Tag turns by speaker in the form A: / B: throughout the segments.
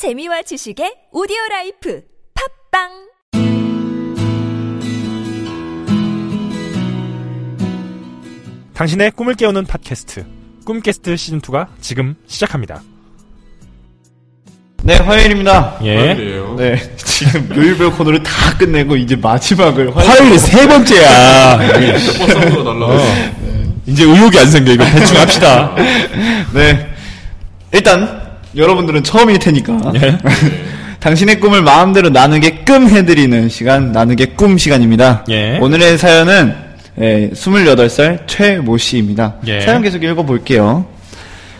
A: 재미와 지식의 오디오 라이프 팟빵
B: 당신의 꿈을 깨우는 팟캐스트 꿈캐스트 시즌 2가 지금 시작합니다.
C: 네, 화요일입니다.
B: 예.
D: 화요일이에요.
C: 네, 지금 요일별 코너를 다 끝내고 이제 마지막을 화요일.
B: 화요일이 세 번째야.
D: 뽀뽀 날라가.
B: 이제 의욕이 안 생겨. 이거 대충 합시다.
C: 네. 일단 여러분들은 처음일 테니까
B: 예.
C: 당신의 꿈을 마음대로 나누게끔 해드리는 시간 나누게 꿈 시간입니다.
B: 예.
C: 오늘의 사연은 예, 28살 최모 씨입니다.
B: 예.
C: 사연 계속 읽어볼게요.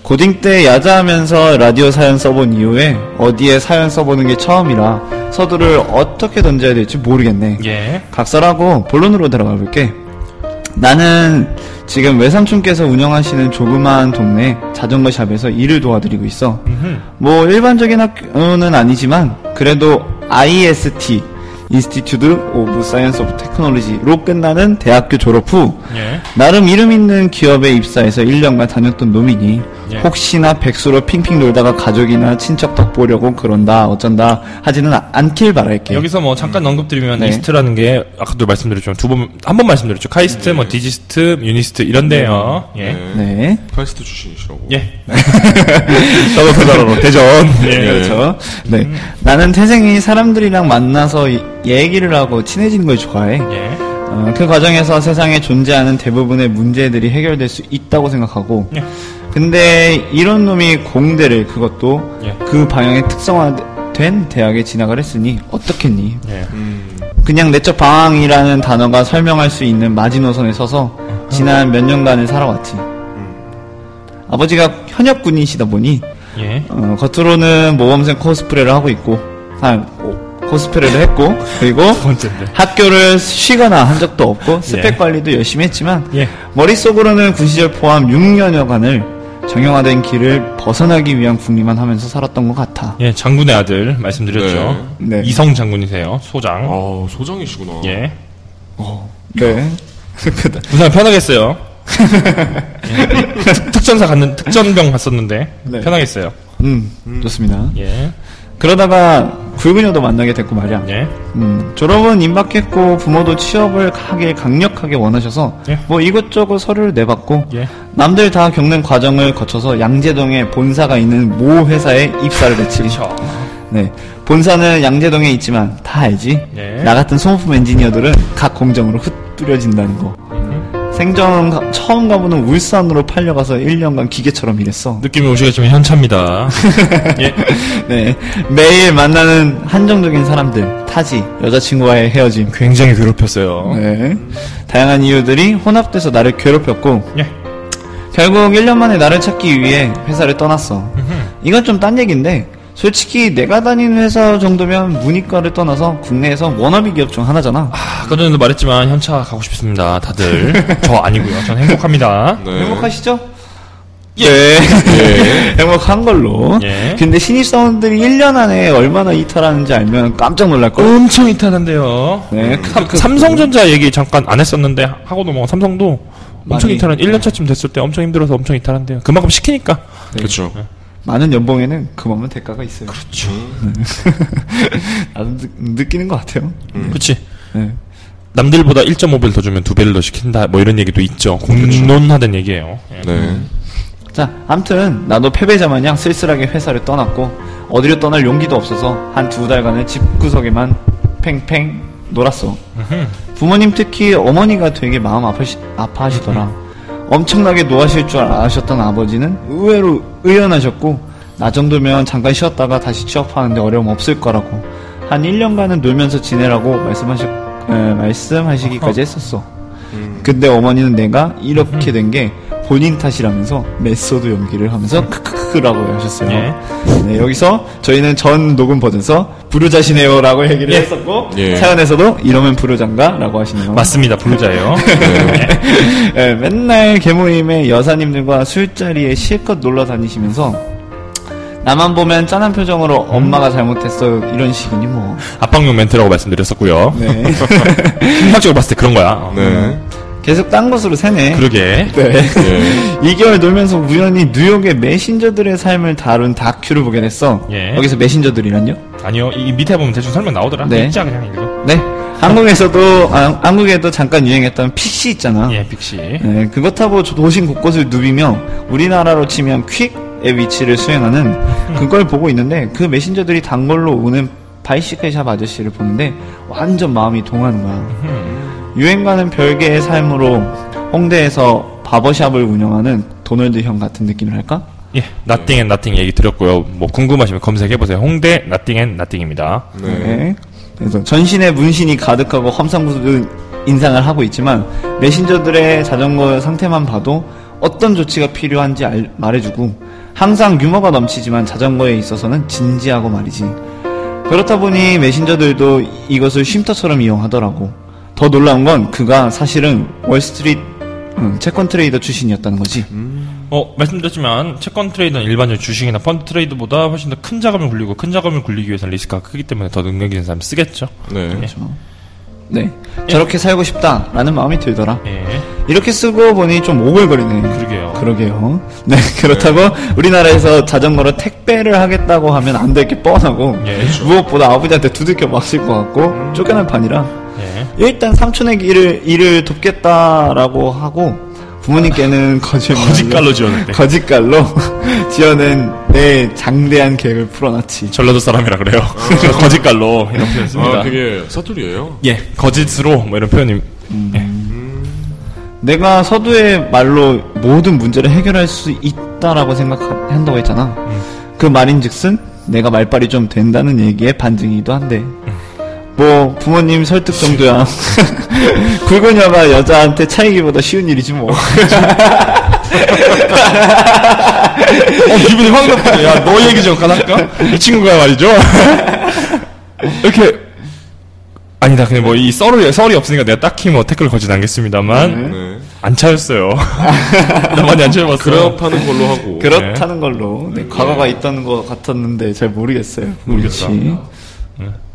C: 고딩 때 야자하면서 라디오 사연 써본 이후에 어디에 사연 써보는 게 처음이라 서두를 어떻게 던져야 될지 모르겠네.
B: 예.
C: 각설하고 본론으로 들어가 볼게. 나는 지금 외삼촌께서 운영하시는 조그마한 동네 자전거 샵에서 일을 도와드리고 있어. 뭐 일반적인 학교는 아니지만 그래도 IST Institute of Science of Technology로 끝나는 대학교 졸업 후
B: 예.
C: 나름 이름 있는 기업에 입사해서 1년간 다녔던 놈이니
B: 예.
C: 혹시나 백수로 핑핑 돌다가 가족이나 친척 덕 보려고 그런다 어쩐다 하지는 아- 않길 바랄게.
B: 여기서 뭐 잠깐 언급드리면
C: 네.
B: 이스트라는 게 아까도 말씀드렸지만 두번 한 번 말씀드렸죠. 카이스트, 뭐 디지스트, 유니스트 이런데요. 예.
D: 네.
C: 네.
D: 카이스트 출신이시라고.
B: 예. 더더 더더러 대전. 예.
C: 그렇죠. 네. 나는 태생이 사람들이랑 만나서 이- 얘기를 하고 친해지는 걸 좋아해.
B: 예.
C: 어, 그 과정에서 세상에 존재하는 대부분의 문제들이 해결될 수 있다고 생각하고.
B: 예.
C: 근데 이런 놈이 공대를 그것도
B: 예.
C: 그 방향의 특성화된 대학에 진학을 했으니 어떻겠니?
B: 예.
C: 그냥 내적 방황이라는 단어가 설명할 수 있는 마지노선에 서서 지난 몇 년간을 살아왔지. 아버지가 현역 군인이시다 보니
B: 예.
C: 어, 겉으로는 모범생 코스프레를 하고 있고, 아, 오, 코스프레를 했고, 그리고. 학교를 쉬거나 한 적도 없고, 스펙
B: 예.
C: 관리도 열심히 했지만,
B: 예.
C: 머릿속으로는 그 시절 포함 6년여간을 정형화된 길을 벗어나기 위한 궁리만 하면서 살았던 것 같아.
B: 예, 장군의 아들 말씀드렸죠.
C: 네. 네.
B: 이성 장군이세요. 소장.
D: 아, 소장이시구나.
B: 예.
C: 네.
B: 부산 편하겠어요. 예. 특- 특전사 갔는 특전병 갔었는데
C: 네.
B: 편하겠어요.
C: 음, 좋습니다.
B: 예.
C: 그러다가 굵은 여도 만나게 됐고 말이야.
B: 예.
C: 음, 졸업은 임박했고 부모도 취업을 하길 강력하게 원하셔서
B: 예.
C: 뭐 이것저것 서류를 내봤고
B: 예.
C: 남들 다 겪는 과정을 거쳐서 양재동에 본사가 있는 모 회사에 입사를.
B: 그렇죠.
C: 네. 본사는 양재동에 있지만 다 알지.
B: 예.
C: 나 같은 소모품 엔지니어들은 각 공정으로 흩뿌려진다는 거. 생전 가- 처음 가보는 울산으로 팔려가서 1년간 기계처럼 일했어.
B: 느낌이 오시겠지만 현차입니다. 예.
C: 네. 매일 만나는 한정적인 사람들, 타지, 여자친구와의 헤어짐.
B: 굉장히 괴롭혔어요.
C: 네. 다양한 이유들이 혼합돼서 나를 괴롭혔고,
B: 예.
C: 결국 1년 만에 나를 찾기 위해 회사를 떠났어. 이건 좀 딴 얘기인데, 솔직히 내가 다니는 회사 정도면 문이과를 떠나서 국내에서 워너비 기업 중 하나잖아.
B: 아, 아까 전에도 말했지만 현차 가고 싶습니다. 다들. 저 아니고요. 전 행복합니다.
D: 네.
C: 행복하시죠? 예. 행복한 걸로.
B: 예.
C: 근데 신입 사원들이 1년 안에 얼마나 이탈하는지 알면 깜짝 놀랄걸?
B: 엄청 이탈한데요.
C: 네.
B: 삼, 삼성전자 얘기 잠깐 안 했었는데 하고 넘어가 삼성도 엄청 이탈한 1년 차쯤 됐을 때 엄청 힘들어서 엄청 이탈한대요. 그만큼 시키니까.
D: 그렇죠.
C: 많은 연봉에는 그만한 대가가 있어요.
B: 그렇죠.
C: 나도 느, 느끼는 것 같아요.
B: 그렇지.
C: 네.
B: 남들보다 1.5배를 더 주면 2배를 더 시킨다. 뭐 이런 얘기도 있죠. 공론하던 얘기예요. 예.
D: 네.
C: 자, 암튼 나도 패배자 마냥 쓸쓸하게 회사를 떠났고 어디로 떠날 용기도 없어서 한 두 달간은 집구석에만 팽팽 놀았어. 부모님 특히 어머니가 되게 마음 아파시, 아파하시더라. 엄청나게 노하실 줄 아셨던 아버지는 의외로 의연하셨고 나 정도면 잠깐 쉬었다가 다시 취업하는데 어려움 없을 거라고 한 1년간은 놀면서 지내라고 말씀하시, 에, 말씀하시기까지 했었어. 근데 어머니는 내가 이렇게 된 게 본인 탓이라면서 메소드 연기를 하면서 크크크라고 하셨어요.
B: 예.
C: 네, 여기서 저희는 전 녹음 버전에서 불효자시네요라고 얘기를
B: 예.
C: 했었고
D: 예.
C: 사연에서도 이러면 불효자인가라고 하시네요.
B: 맞습니다. 불효자예요.
C: 예, 맨날 개모임에 여사님들과 술자리에 실컷 놀러 다니시면서 나만 보면 짠한 표정으로 엄마가 잘못했어 이런 식이니 뭐.
B: 압박용 멘트라고 말씀드렸었고요.
C: 네.
B: 심리학적으로 봤을 때 그런 거야.
D: 네.
C: 계속 딴 곳으로 새네.
B: 그러게.
C: 네.
D: 예.
C: 2개월 놀면서 우연히 뉴욕의 메신저들의 삶을 다룬 다큐를 보게 됐어.
B: 예.
C: 여기서 메신저들이란요?
B: 아니요, 이 밑에 보면 대충 설명 나오더라.
C: 네.
B: 읽자 그냥 읽어.
C: 네. 한국에서도 아, 한국에도 잠깐 유행했던 fixie 있잖아.
B: 예, fixie.
C: 네, 그것 타고 도심 곳곳을 누비며 우리나라로 치면 퀵의 위치를 수행하는 그걸 보고 있는데 그 메신저들이 단골로 오는 bicycle shop 아저씨를 보는데 완전 마음이 동하는 거야. 유행과는 별개의 삶으로 홍대에서 바버샵을 운영하는 도널드 형 같은 느낌을 할까?
B: 예, Nothing and Nothing 얘기 드렸고요. 뭐 궁금하시면 검색해 보세요. 홍대 Nothing and Nothing입니다.
D: 네.
C: 네. 그래서 전신에 문신이 가득하고 험상궂은 인상을 하고 있지만 메신저들의 자전거 상태만 봐도 어떤 조치가 필요한지 알- 말해주고 항상 유머가 넘치지만 자전거에 있어서는 진지하고 말이지. 그렇다 보니 메신저들도 이것을 쉼터처럼 이용하더라고. 더 놀라운 건 그가 사실은 월스트리트 음, 채권 트레이더 출신이었다는 거지.
B: 어, 말씀드렸지만 채권 trader는 일반적인 주식이나 펀드 trader보다 훨씬 더 큰 자금을 굴리고 큰 자금을 굴리기 위해서는 리스크가 크기 때문에 더 능력 있는 사람이 쓰겠죠.
D: 네.
C: 네. 저렇게 살고 싶다라는 마음이 들더라.
B: 예,
C: 이렇게 쓰고 보니 좀 오글거리네.
B: 그러게요.
C: 그러게요. 네, 그렇다고 우리나라에서 자전거로 택배를 하겠다고 하면 안 될 게 뻔하고
B: 예,
C: 무엇보다 아버지한테 두들겨 맞을 것 같고 쫓겨날 판이라
B: 예.
C: 일단 삼촌의 일을 일을 돕겠다라고 하고 부모님께는 거짓말로
B: 거짓말로 지었는데.
C: 거짓말로 지어낸 내 장대한 계획을 풀어놨지.
B: 전라도 사람이라 그래요. 거짓말로 이런 표현 씁니다.
D: 아, 그게 사투리예요?
B: 예, 거짓으로 뭐 이런 표현이
C: 내가 서두의 말로 모든 문제를 해결할 수 있다라고 생각한다고 했잖아. 그 말인즉슨 내가 말빨이 좀 된다는 얘기의 반증이기도 한데. 뭐 부모님 설득 정도야. 굵은 여가 여자한테 차이기보다 쉬운 일이지 뭐.
B: 어, 기분이 확 나쁘네. 야, 너 얘기 좀 할까? 이 친구가 말이죠. 이렇게 아니다. 그냥 뭐이 썰이 썰이 없으니까 내가 딱히 뭐 댓글 걸진 않겠습니다만
D: 네.
B: 안 차였어요. 나 많이 안 차여봤어.
D: 그래업하는 걸로 하고.
C: 그렇다는 걸로 네, 과거가 있던 것 같았는데 잘 모르겠어요.
B: 모르겠다.
C: 그렇지.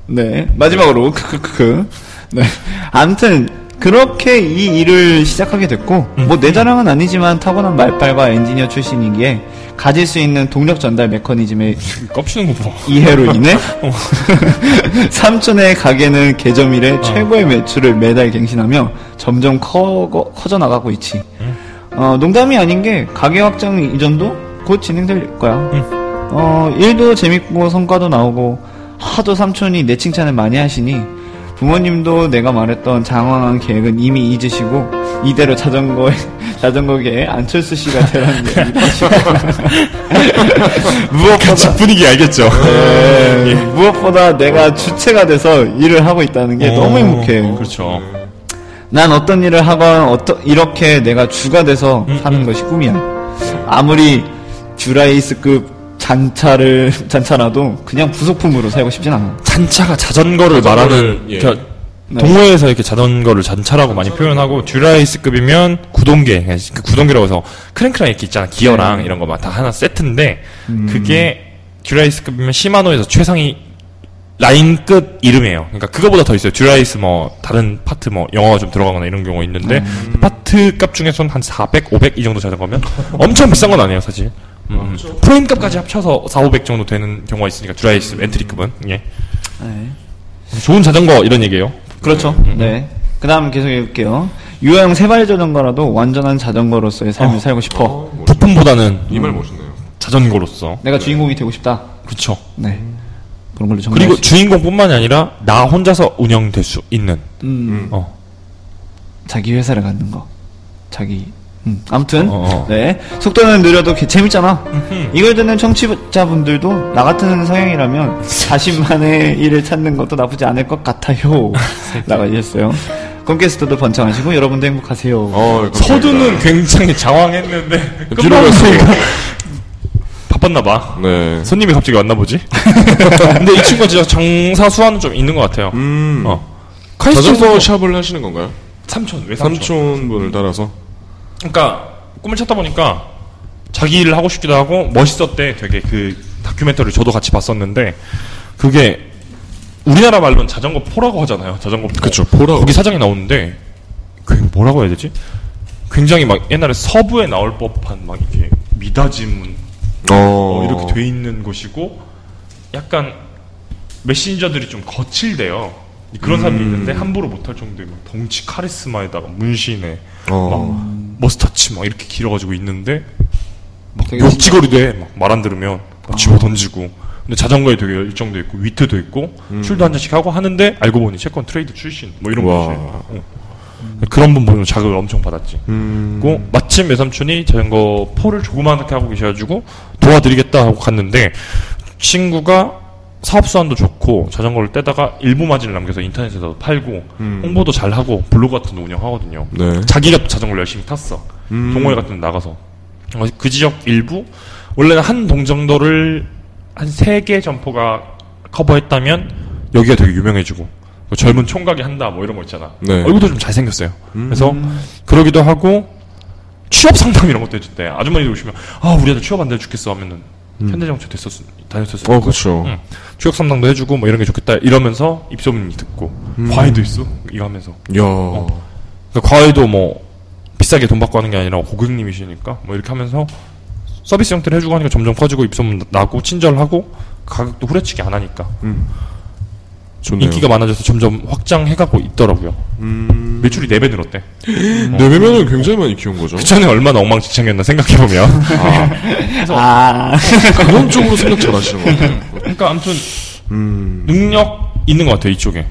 C: 네 마지막으로 크크크크. 네 아무튼 그렇게 이 일을 시작하게 됐고 뭐내 자랑은 아니지만 타고난 말빨과 엔지니어 출신이기에 가질 수 있는 동력 전달 메커니즘의
B: 껍치는 거 봐.
C: 이해로 인해 삼촌의 가게는 개점 이래 최고의 매출을 매달 갱신하며 점점 커, 커져 나가고 있지. 어, 농담이 아닌 게 가게 확장 이전도 곧 진행될 거야. 어, 일도 재밌고 성과도 나오고 하도 삼촌이 내 칭찬을 많이 하시니 부모님도 내가 말했던 장황한 계획은 이미 잊으시고 이대로 자전거에 자전거계에 안철수 씨가 되라는 얘기 무엇보다
B: 분위기 알겠죠.
C: 네, 무엇보다 내가 주체가 돼서 일을 하고 있다는 게 너무 행복해.
B: 그렇죠.
C: 난 어떤 일을 하건 어떠, 이렇게 내가 주가 돼서 사는 것이 꿈이야. 아무리 Dura-Ace급 잔차를 잔차라도 그냥 부속품으로 살고 싶진 않아.
B: 잔차가 자전거를 말하는
D: 예.
B: 그러니까
C: 네.
B: 동호회에서 이렇게 자전거를 잔차라고 많이 표현하고 Dura-Ace급이면 구동계 그 구동계라고 해서 크랭크랑 이렇게 있잖아 기어랑
C: 네.
B: 이런 거 막 다 하나 세트인데
C: 음.
B: 그게 Dura-Ace급이면 시마노에서 최상위 라인급 이름이에요. 그러니까 그거보다 더 있어요. Dura-Ace 뭐 다른 파트 뭐 영어가 좀 들어가거나 이런 경우가 있는데
C: 음.
B: 파트 값 중에서는 한 400, 500 이 정도 자전거면 엄청 비싼 건 아니에요, 사실. 음, 프레임 값까지 합쳐서 4, 500 정도 되는 경우가 있으니까 Dura-Ace entry급은 예.
C: 네.
B: 좋은 자전거 이런 얘기예요.
C: 그렇죠. 네. 그 다음 계속 해볼게요. 유아용 세발 자전거라도 완전한 자전거로서의 삶을 살고 싶어.
D: 어,
B: 부품보다는
D: 이 말 멋있네요.
B: 자전거로서.
C: 내가 주인공이 되고 싶다.
B: 그렇죠.
C: 네. 그런 걸로 정말.
B: 그리고 주인공뿐만이 아니라 나 혼자서 운영될 수 있는.
C: 음,
B: 어.
C: 자기 회사를 갖는 거. 자기. 음, 아무튼
B: 어, 어.
C: 네 속도는 느려도 개- 재밌잖아. 이걸 듣는 청취자분들도 나 같은 성향이라면 자신만의 일을 찾는 것도 나쁘지 않을 것 같아요. 라고 하셨어요. 콘캐스트도 번창하시고 여러분도 행복하세요.
D: 어.
B: 서두는 굉장히 장황했는데
D: 뒤로 갈수록.
B: 바빴나 봐.
D: 네.
B: 손님이 갑자기 왔나 보지? 근데 이 친구가 진짜 장사 수완은 좀 있는 것 같아요.
D: 음.
B: 어.
D: 자전거
B: 카이스트
D: shop을 하시는 건가요?
B: 삼촌 왜 삼촌?
D: 삼촌 분을 따라서.
B: 그러니까 꿈을 찾다 보니까 자기 일을 하고 싶기도 하고 멋있었대. 되게 그 다큐멘터리 저도 같이 봤었는데 그게 우리나라 말로는 자전거 포라고 하잖아요. 자전거 포.
D: 그쵸, 포라고.
B: 거기 사장이 나오는데 그 뭐라고 해야 되지? 굉장히 막 옛날에 서부에 나올 법한 막 이렇게 미닫이문
D: 어,
B: 어, 이렇게 돼 있는 곳이고 약간 메신저들이 좀 거칠대요. 그런 사람이 있는데 함부로 못할 정도의 막 덩치 카리스마에다가 문신에
D: 어.
B: mustache 막 이렇게 길어가지고 있는데 막 욕지거리도 해. 막 말 안 들으면 막 집어 던지고. 근데 자전거에 되게 열정도 있고 위트도 있고 술도 한 잔씩 하고 하는데 알고 보니 채권 트레이드 출신 뭐 이런
D: 와.
B: 분이세요. 어. 그런 분 보면 자극을 엄청 받았지.
D: 음.
B: 고 마침 외삼촌이 자전거 포를 조그맣게 하고 계셔가지고 도와드리겠다 하고 갔는데 친구가 사업 수완도 좋고 자전거를 떼다가 일부 마진을 남겨서 인터넷에서 팔고
D: 음.
B: 홍보도 잘 하고 블로그 같은 거 운영하거든요.
D: 네.
B: 자기가 또 자전거를 열심히 탔어.
D: 음.
B: 동호회 같은 데 나가서 어, 그 지역 일부 원래는 한 동 정도를 한 세 개 점포가 커버했다면 여기가 되게 유명해지고 또 젊은 총각이 한다 뭐 이런 거 있잖아.
D: 네.
B: 얼굴도 좀 잘생겼어요.
D: 음.
B: 그래서 그러기도 하고 취업 상담 이런 것도 해줬대. 아주머니들 오시면 아 우리 애들 취업 안 돼 죽겠어 하면은 현대정치 됐었 다녔었을
D: 어, 그렇죠.
B: 응. 취업 상담도 해주고 뭐 이런 게 좋겠다 이러면서 입소문이 듣고
D: 음.
B: 과외도 있어 이거 하면서
D: 야.
B: 그러니까 과외도 뭐 비싸게 돈 받고 하는 게 아니라 고객님이시니까 뭐 이렇게 하면서 서비스 형태를 해주고 하니까 점점 커지고 입소문 나고 친절하고 가격도 후려치기 안 하니까
D: 좋네요.
B: 인기가 많아져서 점점 확장해가고 있더라고요.
D: 음.
B: 매출이 4배 늘었대.
D: 내배면은 굉장히 많이 키운 거죠.
B: 그 전에 얼마나 엉망진창이었나 생각해보면.
C: 아,
D: 그런 쪽으로 생각 잘 하시는 것 같아요.
B: 그러니까 아무튼
D: 음.
B: 능력 있는 것 같아요 이쪽에.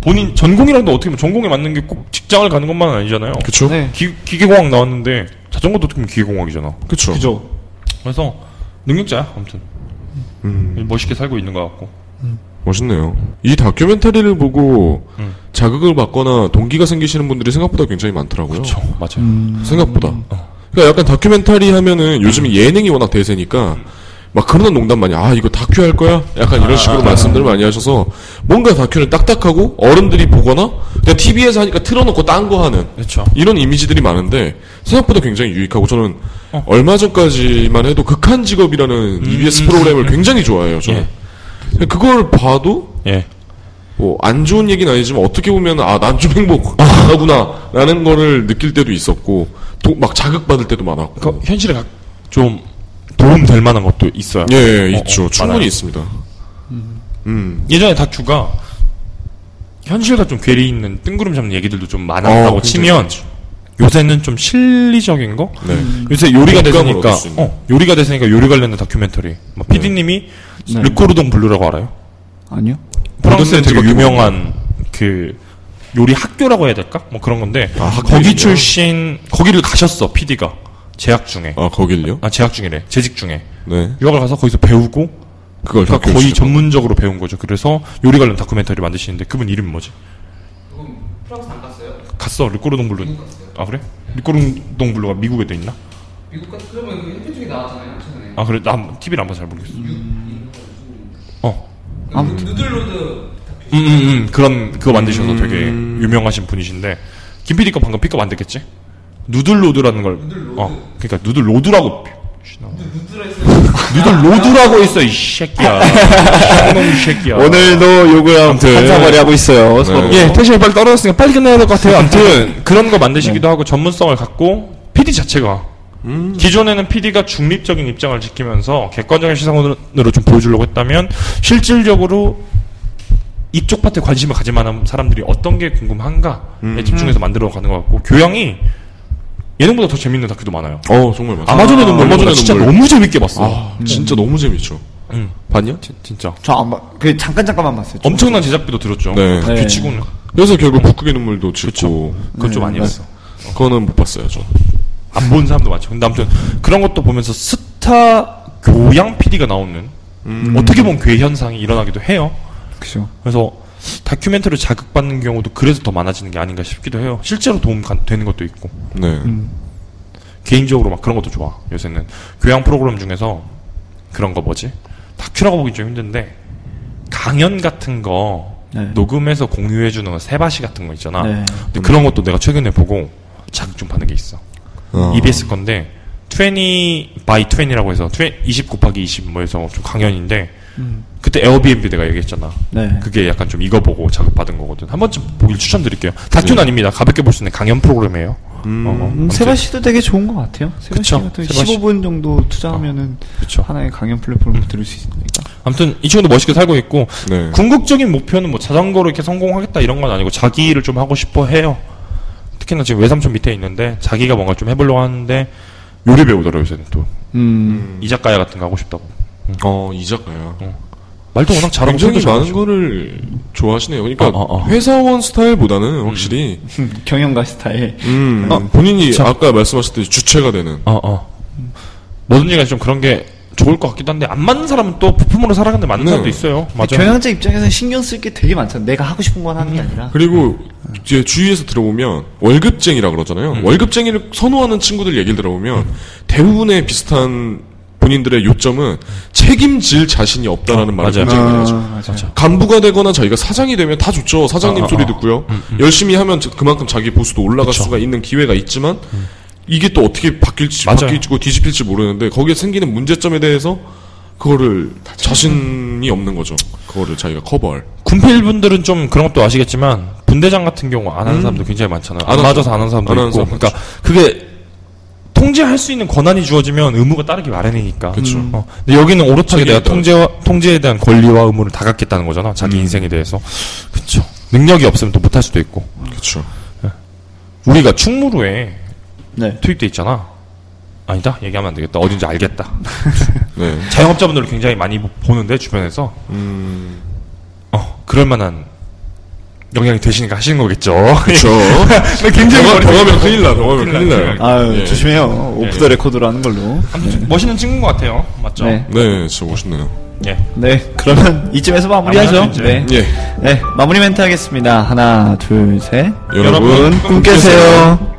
B: 본인 전공이랑도 어떻게 보면 전공에 맞는 게 꼭 직장을 가는 것만은 아니잖아요.
D: 그쵸?
C: 네.
B: 기, 기계공학 나왔는데 자전거도 어떻게 보면 기계공학이잖아.
D: 그쵸.
C: 그죠.
B: 그래서 능력자야 아무튼
D: 음.
B: 멋있게 살고 있는 것 같고.
D: 멋있네요. 이 다큐멘터리를 보고
B: 음.
D: 자극을 받거나 동기가 생기시는 분들이 생각보다 굉장히 많더라고요.
B: 그렇죠, 맞아요.
D: 생각보다. 그러니까 약간 다큐멘터리 하면은 요즘 예능이 워낙 대세니까 막 그런 농담 많이 아 이거 다큐 할 거야? 약간 이런 식으로 말씀들 많이 하셔서 뭔가 다큐는 딱딱하고 어른들이 보거나 그냥 TV에서 하니까 틀어놓고 딴 거 하는
B: 그렇죠.
D: 이런 이미지들이 많은데 생각보다 굉장히 유익하고 저는 얼마 전까지만 해도 극한 직업이라는 EBS 프로그램을 굉장히 좋아해요. 저는 그걸 봐도
B: 예.
D: 뭐 안 좋은 얘기는 아니지만 어떻게 보면 아 난 좀 행복하구나라는 거를 느낄 때도 있었고 도- 막 자극 받을 때도 많았고
B: 그 현실에 각- 좀 도움 될 만한 것도 있어요.
D: 예, 예,
B: 어,
D: 있죠
B: 어,
D: 충분히
B: 많아요.
D: 있습니다. 음,
B: 예전에 다큐가 현실과 좀 괴리 있는 뜬구름 잡는 얘기들도 좀 많았다고
D: 어,
B: 치면 요새는 좀 실리적인 거?
D: 네.
B: 요새 요리가
D: 있는.
B: 어, 요리가 됐으니까 요리 관련된 다큐멘터리. 막 PD님이
C: 네.
B: Le Cordon Bleu라고 알아요?
C: 아니요.
B: 프랑스에 되게 유명한 그 요리 학교라고 해야 될까? 뭐 그런 건데
D: 아,
B: 거기. 출신 거기를 가셨어 PD가 재학 중에
D: 아 거길요?
B: 아 재학 중이래 재직 중에
D: 네,
B: 유학을 가서 거기서 배우고
D: 그걸
B: 그러니까 거의
D: 시죠.
B: 전문적으로 배운 거죠. 그래서 요리 관련 다큐멘터리 만드시는데 그분 이름이 뭐지?
E: 프랑스 안 갔어요?
B: 갔어 Le Cordon Bleu. 아 그래? 르꼬르동 블루가 미국에 도 있나?
E: 미국 갔 그러면 그 현재 쪽에 나왔잖아요, 최근에.
B: 아 그래 나 TV를 안 봐서 잘 모르겠어. 어.
C: 아무튼.
E: 누들로드
B: 음, 음, 음. 그런 그거 만드셔서 되게 유명하신 분이신데 김 PD 거 방금 픽업 안 됐겠지? 누들로드라는 걸어 그러니까 누들로드라고
E: 누드라 했 어요.
B: 누들로드라고 있어 이 새끼야 놈이 새끼야
C: 오늘도 욕을
B: 아무튼.
C: 한사거리 하고 있어요. 서로.
B: 예 텐션이 빨리 떨어졌으니까 빨리 끝내야 될 것 같아요 아무튼 그런 거 만드시기도 하고 전문성을 갖고 PD 자체가 기존에는 PD가 중립적인 입장을 지키면서 객관적인 시선으로 좀 보여주려고 했다면 실질적으로 이쪽 파트에 관심을 가질 만한 사람들이 어떤 게 궁금한가에 집중해서 만들어 가는 것 같고 교양이 예능보다 더 재밌는 다큐도 많아요.
D: 어 정말 맞아.
B: 아마존의 눈물
D: 아마존의
B: 나 진짜
D: 눈물.
B: 너무 재밌게 봤어.
D: 아 진짜 너무 재밌죠.
B: 응.
D: 봤냐?
B: 진- 진짜
C: 저 안 봐. 그 잠깐 잠깐만 봤어요.
B: 엄청난 제작비도 들었죠.
D: 네.
C: 네.
B: 규치고는
D: 그래서 결국 북극의 눈물도 짓고
B: 그건 좀
C: 네,
B: 아니었어.
D: 그거는 못 봤어요 저.
B: 안 본 사람도 많죠. 근데 아무튼 그런 것도 보면서 스타 교양 PD가 나오는 어떻게 보면 괴 현상이 일어나기도 해요.
C: 그죠.
B: 그래서 다큐멘터리 자극받는 경우도 그래서 더 많아지는 게 아닌가 싶기도 해요. 실제로 도움 가- 되는 것도 있고
D: 네.
B: 개인적으로 막 그런 것도 좋아. 요새는 교양 프로그램 중에서 그런 거 뭐지? 다큐라고 보기 좀 힘든데 강연 같은 거
C: 네.
B: 녹음해서 공유해 주는 세바시 같은 거 있잖아.
C: 네.
B: 근데 그런 것도 내가 최근에 보고 자극 좀 받는 게 있어.
D: 어.
B: EBS 건데 20 by 20라고 해서 20, 20 곱하기 20 뭐 해서 좀 강연인데 그때 에어비앤비 내가 얘기했잖아.
C: 네.
B: 그게 약간 좀 이거 보고 자극받은 거거든. 한 번쯤 보길 추천드릴게요. 다큐는
D: 네.
B: 아닙니다. 가볍게 볼 수 있는 강연 프로그램이에요.
D: 음.
B: 어, 어.
C: 음, 세바 씨도 되게 좋은 것 같아요. 세바
B: 그쵸.
C: 씨 같은
B: 세바 씨.
C: 15분 정도 투자하면은
B: 그쵸.
C: 하나의 강연 플랫폼을 들을 수 있으니까.
B: 아무튼 이 친구도 멋있게 살고 있고
D: 네.
B: 궁극적인 목표는 뭐 자전거로 이렇게 성공하겠다 이런 건 아니고 자기 일을 좀 하고 싶어 해요. 특히나 지금 외삼촌 밑에 있는데 자기가 뭔가 좀 해보려고 하는데 요리 배우더라고요. 요새는 또
C: 음.
B: 이자카야 같은 거 하고 싶다고.
D: 어, 이 작가야.
B: 말도 워낙 잘하고
D: 굉장히 많은
B: 잘하시고.
D: 거를 좋아하시네요. 그러니까
B: 어, 어, 어.
D: 회사원 스타일보다는 확실히
C: 경영가 스타일.
D: 음,
B: 어,
D: 본인이
B: 참.
D: 아까 말씀하셨듯이 주체가 되는
B: 어, 어. 뭐든지 간에 좀 그런 게 좋을 것 같기도 한데 안 맞는 사람은 또 부품으로 살아가는데 맞는
D: 네.
B: 사람도 있어요. 맞아.
C: 경영자 입장에서는 신경 쓸 게 되게 많잖아. 내가 하고 싶은 건 하는 게 아니라.
D: 그리고 이제 주위에서 들어보면 월급쟁이라 그러잖아요. 월급쟁이를 선호하는 친구들 얘기를 들어보면 대부분의 비슷한 본인들의 요점은 책임질 자신이 없다라는 말을
B: 맞아요.
D: 굉장히 많이 하죠.
C: 맞아요.
D: 간부가 되거나 자기가 사장이 되면 다 좋죠. 사장님
B: 어, 어,
D: 소리
B: 어.
D: 듣고요. 열심히 하면 저- 그만큼 자기 보수도 올라갈 수가 있는 기회가 있지만 이게 또 어떻게 바뀔지
B: 맞아요.
D: 바뀔지고 뒤집힐지 모르는데 거기에 생기는 문제점에 대해서 그거를 자신이 없는 거죠. 그거를 자기가 커버할.
B: 군필 분들은 좀 그런 것도 아시겠지만 분대장 같은 경우 안 하는 사람도 굉장히 많잖아요. 안,
D: 안 하죠.
B: 맞아서 안 하는 사람도
D: 안 하는
B: 있고.
D: 사람
B: 그러니까 그게 통제할 수 있는 권한이 주어지면 의무가 따르기 마련이니까.
D: 그쵸.
B: 어. 근데 여기는 오롯하게 내가 통제와 통제에 대한 권리와 의무를 다 갖겠다는 거잖아. 자기 인생에 대해서. 그렇죠. 능력이 없으면 또 못할 수도 있고.
D: 그렇죠.
B: 우리가 충무로에
C: 네.
B: 투입돼 있잖아. 아니다. 얘기하면 안 되겠다. 어딘지 알겠다.
D: 네.
B: 자영업자분들을 굉장히 많이 보는데 주변에서
D: 음.
B: 어 그럴 만한 역량이 되시니까 하시는 거겠죠.
D: 그렇죠.
B: 굉장히
D: 병하- 병하면 큰일 나. 병하면 큰일 나요.
C: 아유,
D: 예.
C: 조심해요. off the record로 하는 걸로.
B: 아무튼 멋있는 친구인 것 같아요. 맞죠?
C: 네.
D: 네, 진짜 멋있네요.
B: 예.
C: 네. 그러면 이쯤에서 마무리하죠. 네.
D: 예.
C: 네. 마무리 멘트 하겠습니다. 하나, 둘, 셋.
D: 여러분,
C: 꿈 깨세요.